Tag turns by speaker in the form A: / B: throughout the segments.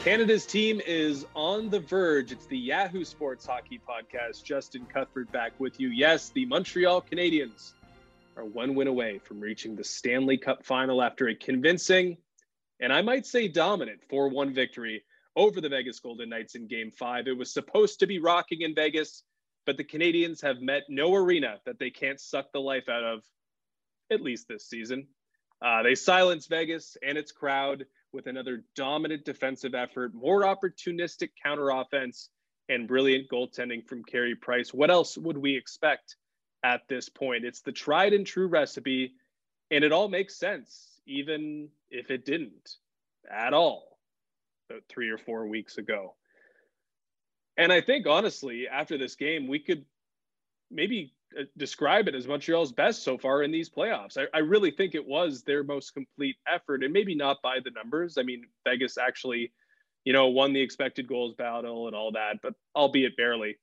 A: Canada's team is on the verge. It's the Yahoo Sports Hockey Podcast. Justin Cuthbert back with you. Yes, the Montreal Canadiens are one win away from reaching the Stanley Cup final after a convincing and I might say dominant 4 1 victory over the Vegas Golden Knights in game five. It was supposed to be rocking in Vegas, but the Canadiens have met no arena that they can't suck the life out of, at least this season. Uh, they silenced Vegas and its crowd with another dominant defensive effort, more opportunistic counter offense, and brilliant goaltending from Carey Price. What else would we expect at this point? It's the tried and true recipe, and it all makes sense, even if it didn't at all about three or four weeks ago. And I think, honestly, after this game, we could maybe Uh, describe it as Montreal's best so far in these playoffs. I, I, really think it was their most complete effort, and maybe not by the numbers. I mean, Vegas actually, you know, won the expected goals battle and all that, but albeit barely.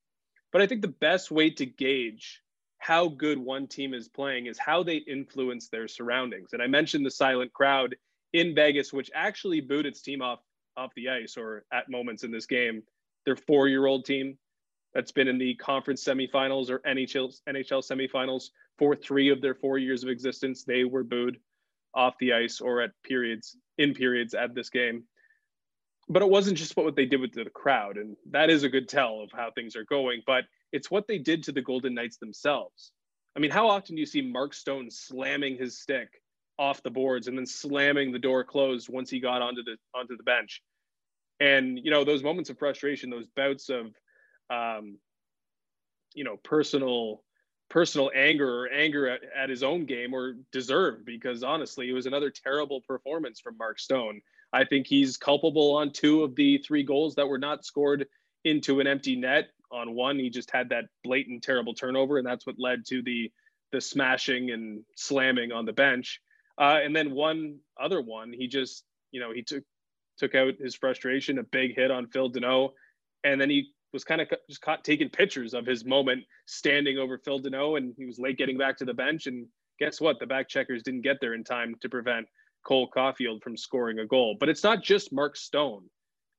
A: But I think the best way to gauge how good one team is playing is how they influence their surroundings. And I mentioned the silent crowd in Vegas, which actually booed its team off off the ice or at moments in this game. Their four year old team that's been in the conference semifinals or NHL NHL semifinals for three of their four years of existence. They were booed off the ice or at periods in periods at this game. But it wasn't just what they did with the crowd, and that is a good tell of how things are going. But it's what they did to the Golden Knights themselves. I mean, how often do you see Mark Stone slamming his stick off the boards and then slamming the door closed once he got onto the onto the bench. And you know those moments of frustration, those bouts of, um, you know, personal personal anger or anger at, at his own game or deserved because honestly, it was another terrible performance from Mark Stone. I think he's culpable on two of the three goals that were not scored into an empty net. On one, he just had that blatant terrible turnover, and that's what led to the the smashing and slamming on the bench. Uh, and then one other one, he just, you know, he took took out his frustration, a big hit on Phil Danault, and then he was kind of just caught taking pictures of his moment standing over Phil Danault, and he was late getting back to the bench. And guess what? The back checkers didn't get there in time to prevent Cole Caufield from scoring a goal. But it's not just Mark Stone.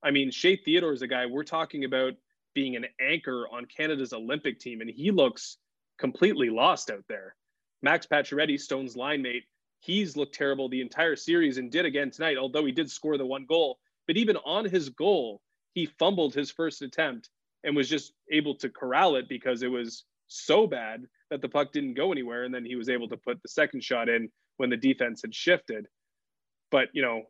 A: I mean, Shea Theodore is a guy we're talking about being an anchor on Canada's Olympic team, and he looks completely lost out there. Max Pacioretty, Stone's line mate, he's looked terrible the entire series and did again tonight, although he did score the one goal. But even on his goal, he fumbled his first attempt and was just able to corral it because it was so bad that the puck didn't go anywhere. And then he was able to put the second shot in when the defense had shifted. But, you know,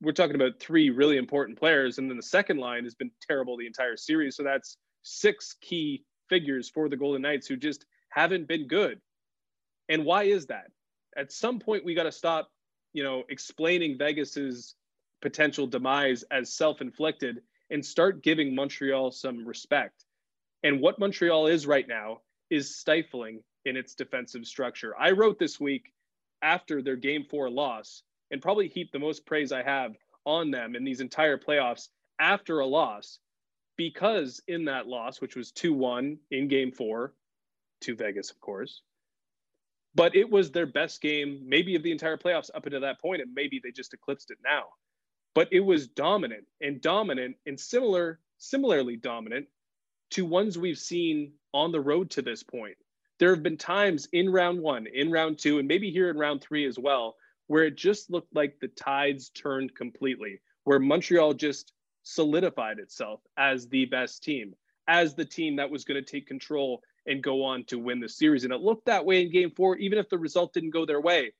A: we're talking about three really important players. And then the second line has been terrible the entire series. So that's six key figures for the Golden Knights who just haven't been good. And why is that? at some point we got to stop, you know, explaining Vegas's potential demise as self-inflicted and start giving Montreal some respect. And what Montreal is right now is stifling in its defensive structure. I wrote this week after their game 4 loss and probably heap the most praise I have on them in these entire playoffs after a loss because in that loss which was 2-1 in game 4 to Vegas of course but it was their best game, maybe of the entire playoffs up until that point, and maybe they just eclipsed it now. But it was dominant and dominant and similar, similarly dominant to ones we've seen on the road to this point. there have been times in round one, in round two, and maybe here in round three as well, where it just looked like the tides turned completely, where Montreal just solidified itself as the best team, as the team that was going to take control and go on to win the series. And it looked that way in game four, even if the result didn't go their way.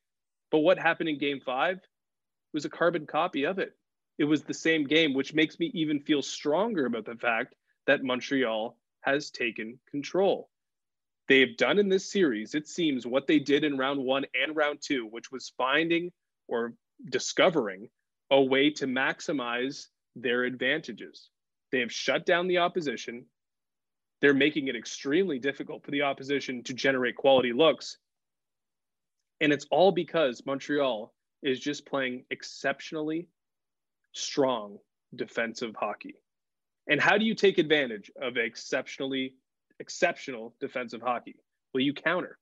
A: But what happened in game five was a carbon copy of it. It was the same game, which makes me even feel stronger about the fact that Montreal has taken control. They have done in this series, it seems, what they did in round one and round two, which was finding or discovering a way to maximize their advantages. They have shut down the opposition. They're making it extremely difficult for the opposition to generate quality looks. And it's all because Montreal is just playing exceptionally strong defensive hockey. And how do you take advantage of exceptionally exceptional defensive hockey? Well, you counter.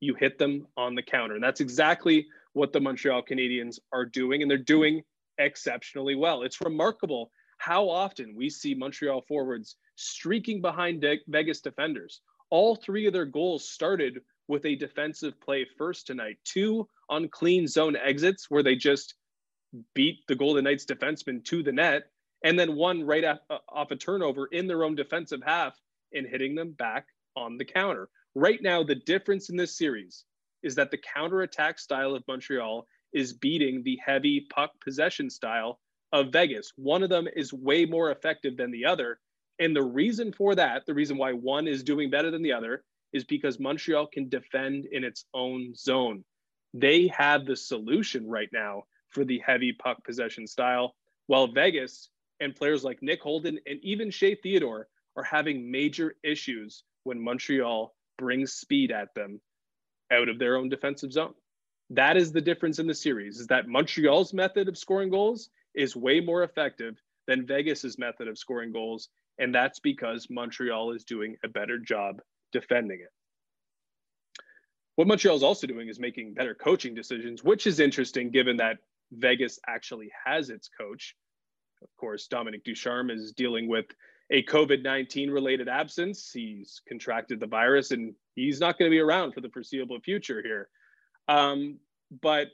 A: You hit them on the counter. And that's exactly what the Montreal Canadiens are doing and they're doing exceptionally well. It's remarkable how often we see Montreal forwards streaking behind Vegas defenders. All three of their goals started with a defensive play first tonight. Two on clean zone exits where they just beat the Golden Knights defenseman to the net, and then one right off, off a turnover in their own defensive half and hitting them back on the counter. Right now, the difference in this series is that the counterattack style of Montreal is beating the heavy puck possession style of Vegas. One of them is way more effective than the other. And the reason for that, the reason why one is doing better than the other, is because Montreal can defend in its own zone. They have the solution right now for the heavy puck possession style, while Vegas and players like Nick Holden and even Shea Theodore are having major issues when Montreal brings speed at them out of their own defensive zone. That is the difference in the series is that Montreal's method of scoring goals is way more effective than Vegas's method of scoring goals and that's because Montreal is doing a better job defending it. What Montreal is also doing is making better coaching decisions, which is interesting given that Vegas actually has its coach. Of course, Dominic Ducharme is dealing with a COVID 19 related absence. He's contracted the virus and he's not going to be around for the foreseeable future here. Um, but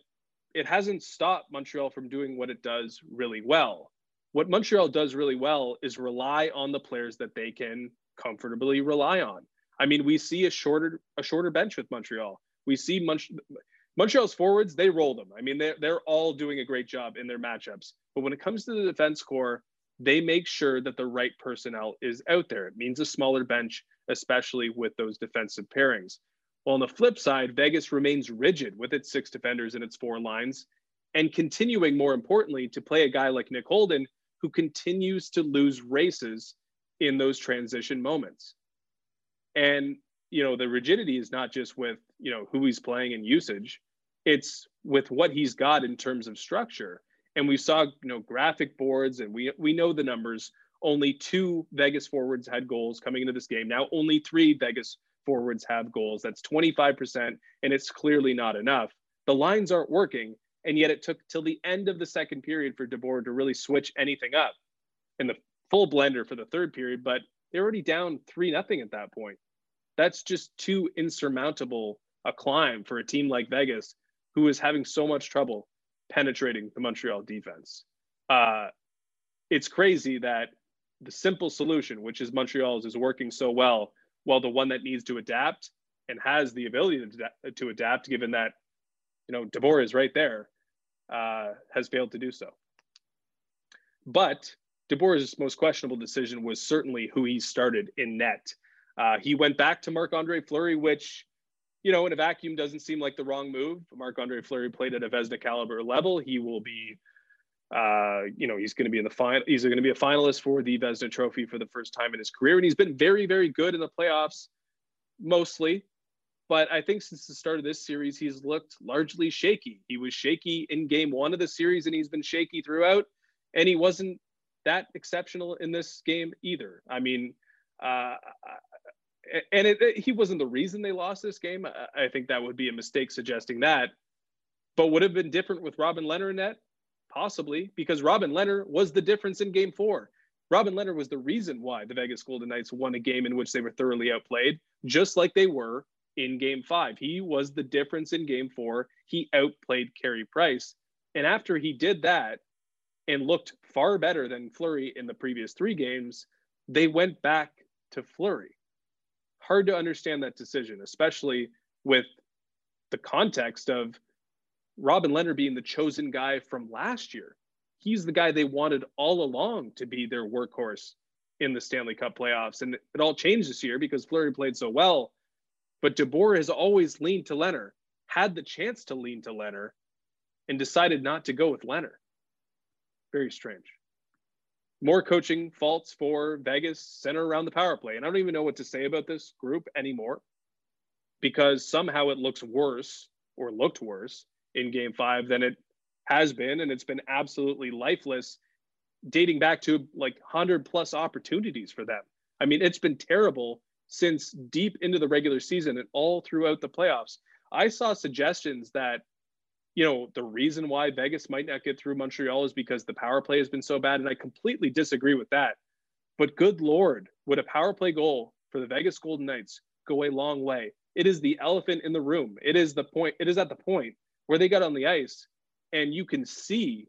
A: it hasn't stopped Montreal from doing what it does really well. What Montreal does really well is rely on the players that they can comfortably rely on. I mean, we see a shorter a shorter bench with Montreal. We see Mont- Montreal's forwards, they roll them. I mean, they're, they're all doing a great job in their matchups. But when it comes to the defense corps, they make sure that the right personnel is out there. It means a smaller bench, especially with those defensive pairings. Well, on the flip side, Vegas remains rigid with its six defenders and its four lines, and continuing, more importantly, to play a guy like Nick Holden, who continues to lose races in those transition moments. And you know, the rigidity is not just with, you know, who he's playing and usage, it's with what he's got in terms of structure. And we saw, you know, graphic boards and we we know the numbers. Only two Vegas forwards had goals coming into this game. Now only three Vegas forwards have goals. That's 25%, and it's clearly not enough. The lines aren't working, and yet it took till the end of the second period for DeBoer to really switch anything up in the full blender for the third period, but they're already down three nothing at that point. That's just too insurmountable a climb for a team like Vegas, who is having so much trouble penetrating the Montreal defense. Uh, it's crazy that the simple solution, which is Montreal's, is working so well, while the one that needs to adapt and has the ability to, to adapt, given that you know DeBoer is right there, uh, has failed to do so. But DeBoer's most questionable decision was certainly who he started in net. Uh, he went back to Marc Andre Fleury, which, you know, in a vacuum doesn't seem like the wrong move. Marc Andre Fleury played at a Vezina caliber level. He will be, uh, you know, he's going to be in the final. He's going to be a finalist for the Vezina Trophy for the first time in his career, and he's been very, very good in the playoffs, mostly. But I think since the start of this series, he's looked largely shaky. He was shaky in game one of the series, and he's been shaky throughout. And he wasn't that exceptional in this game either. I mean, uh, and it, it, he wasn't the reason they lost this game. I, I, think that would be a mistake suggesting that. But would have been different with Robin Lehner in net? Possibly, because Robin Lehner was the difference in game four. Robin Lehner was the reason why the Vegas Golden Knights won a game in which they were thoroughly outplayed, just like they were in game five. He was the difference in game four. He outplayed Carey Price. And after he did that and looked far better than Fleury in the previous three games, they went back to Fleury. Hard to understand that decision, especially with the context of Robin Lehner being the chosen guy from last year. He's the guy they wanted all along to be their workhorse in the Stanley Cup playoffs. And it all changed this year because Fleury played so well. But DeBoer has always leaned to Lehner, had the chance to lean to Lehner, and decided not to go with Lehner. Very strange. More coaching faults for Vegas center around the power play. And I don't even know what to say about this group anymore because somehow it looks worse or looked worse in game five than it has been. And it's been absolutely lifeless dating back to like 100 plus opportunities for them. I mean, it's been terrible since deep into the regular season and all throughout the playoffs. I saw suggestions that, you know, the reason why Vegas might not get through Montreal is because the power play has been so bad. And I completely disagree with that. But good Lord, would a power play goal for the Vegas Golden Knights go a long way? It is the elephant in the room. It is the point, it is at the point where they got on the ice and you can see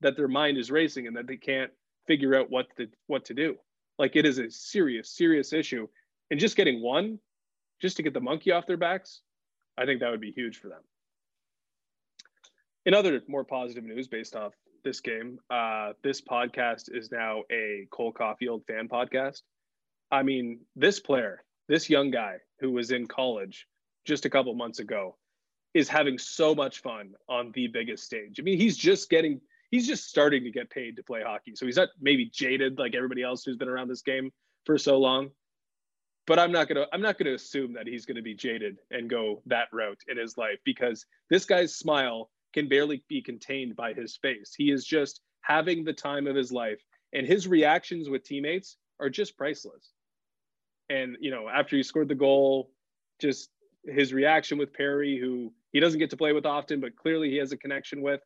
A: that their mind is racing and that they can't figure out what to what to do. Like it is a serious, serious issue. And just getting one, just to get the monkey off their backs, I think that would be huge for them. In other more positive news based off this game, uh, this podcast is now a Cole Caufield fan podcast. I mean, this player, this young guy who was in college just a couple months ago, is having so much fun on the biggest stage. I mean, he's just getting he's just starting to get paid to play hockey. So he's not maybe jaded like everybody else who's been around this game for so long. But I'm not gonna I'm not gonna assume that he's gonna be jaded and go that route in his life because this guy's smile can barely be contained by his face. He is just having the time of his life, and his reactions with teammates are just priceless. And you know, after he scored the goal, just his reaction with Perry, who he doesn't get to play with often, but clearly he has a connection with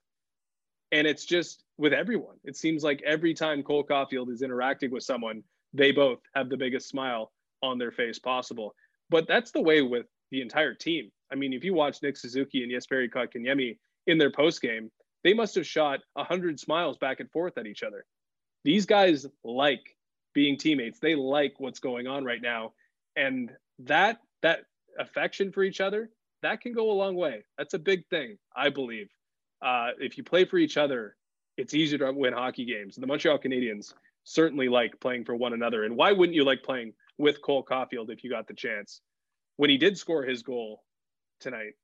A: and it's just with everyone. It seems like every time Cole Caufield is interacting with someone, they both have the biggest smile on their face possible. But that's the way with the entire team. I mean, if you watch Nick Suzuki and Jesperi Kotkaniemi in their post game, they must have shot a hundred smiles back and forth at each other. These guys like being teammates. They like what's going on right now, and that that affection for each other that can go a long way. That's a big thing, I believe uh, if you play for each other, it's easier to win hockey games. The Montreal Canadiens certainly like playing for one another. And why wouldn't you like playing with Cole Caufield if you got the chance? When he did score his goal tonight,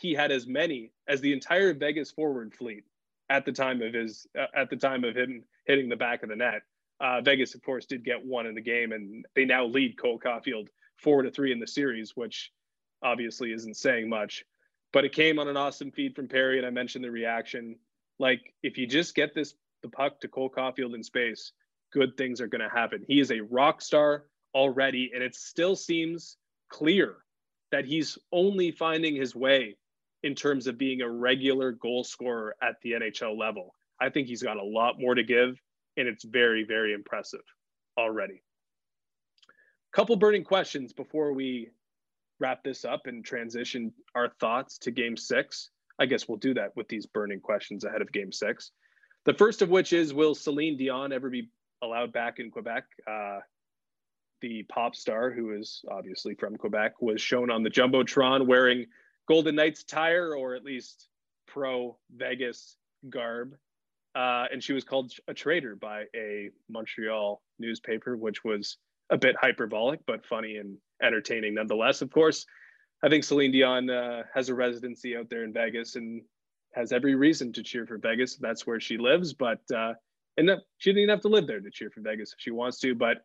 A: he had as many as the entire Vegas forward fleet at the time of his uh, at the time of him hitting the back of the net. Uh, Vegas, of course, did get one in the game, and they now lead Cole Caufield four to three in the series, which obviously isn't saying much but it came on an awesome feed from Perry, and I mentioned the reaction. Like, if you just get this the puck to Cole Caufield in space, good things are going to happen. He is a rock star already, and it still seems clear that he's only finding his way in terms of being a regular goal scorer at the NHL level. I think he's got a lot more to give, and it's very, very impressive already. Couple burning questions before we wrap this up and transition our thoughts to game six. I guess we'll do that with these burning questions ahead of game six. The first of which is Will Celine Dion ever be allowed back in Quebec? Uh, the pop star, who is obviously from Quebec, was shown on the Jumbotron wearing Golden Knights attire or at least pro Vegas garb. Uh, and she was called a traitor by a Montreal newspaper, which was a bit hyperbolic, but funny and entertaining nonetheless. Of course, I think Celine Dion uh, has a residency out there in Vegas and has every reason to cheer for Vegas. That's where she lives, but uh, and she didn't even have to live there to cheer for Vegas if she wants to. But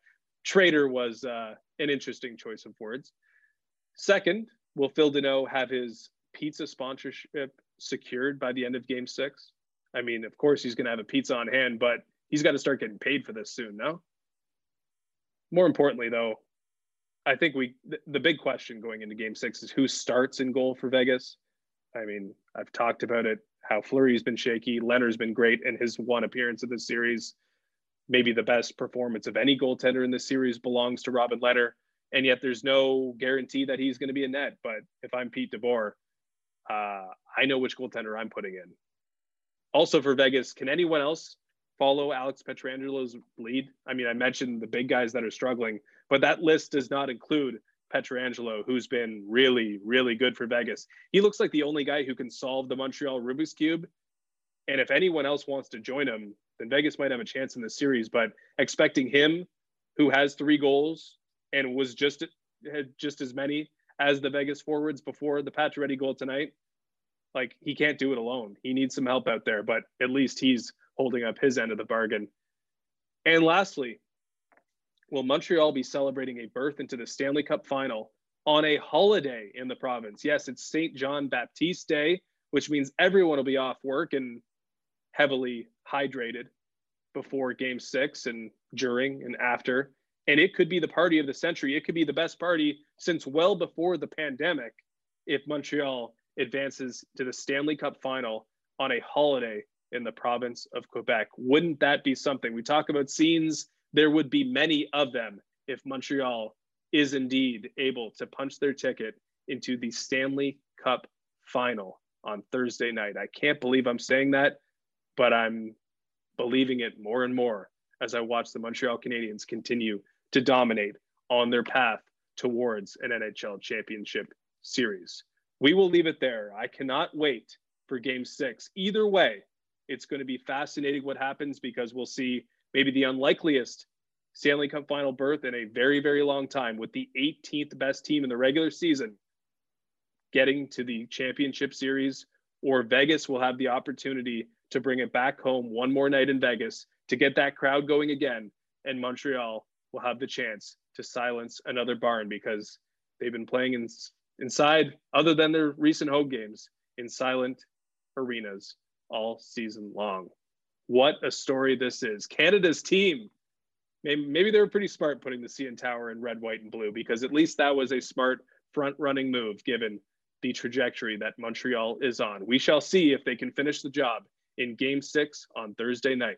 A: traitor was uh, an interesting choice of words. Second, will Phil Danault have his pizza sponsorship secured by the end of Game Six? I mean, of course he's going to have a pizza on hand, but he's got to start getting paid for this soon, no? more importantly, though, I think we the big question going into Game Six is who starts in goal for Vegas. I mean, I've talked about it. How Fleury's been shaky, Lehner's been great in his one appearance of this series. Maybe the best performance of any goaltender in this series belongs to Robin Lehner. And yet there's no guarantee that he's going to be a net. But if I'm Pete DeBoer, uh, I know which goaltender I'm putting in. Also for Vegas, can anyone else follow Alex Pietrangelo's lead? I mean, I mentioned the big guys that are struggling, but that list does not include Pietrangelo, who's been really, really good for Vegas. He looks like the only guy who can solve the Montreal Rubik's Cube. And if anyone else wants to join him, then Vegas might have a chance in this series. But expecting him, who has three goals and was just had just as many as the Vegas forwards before the Pacioretty goal tonight, like he can't do it alone. He needs some help out there, but at least he's holding up his end of the bargain. And lastly, will Montreal be celebrating a berth into the Stanley Cup final on a holiday in the province? Yes, it's St. John Baptiste Day, which means everyone will be off work and heavily hydrated before game six and during and after. And it could be the party of the century. It could be the best party since well before the pandemic if Montreal advances to the Stanley Cup final on a holiday in the province of Quebec. Wouldn't that be something? We talk about scenes, there would be many of them if Montreal is indeed able to punch their ticket into the Stanley Cup final on Thursday night. I can't believe I'm saying that, but I'm believing it more and more as I watch the Montreal Canadiens continue to dominate on their path towards an NHL championship series. We will leave it there. I cannot wait for game six. Either way, it's going to be fascinating what happens because we'll see maybe the unlikeliest Stanley Cup final berth in a very, very long time with the 18th best team in the regular season getting to the championship series, or Vegas will have the opportunity to bring it back home one more night in Vegas to get that crowd going again. And Montreal will have the chance to silence another barn because they've been playing in, inside, other than their recent home games, in silent arenas all season long. What a story this is. Canada's team. Maybe, maybe they were pretty smart putting the CN Tower in red, white, and blue because at least that was a smart front running move given the trajectory that Montreal is on. We shall see if they can finish the job in game six on Thursday night.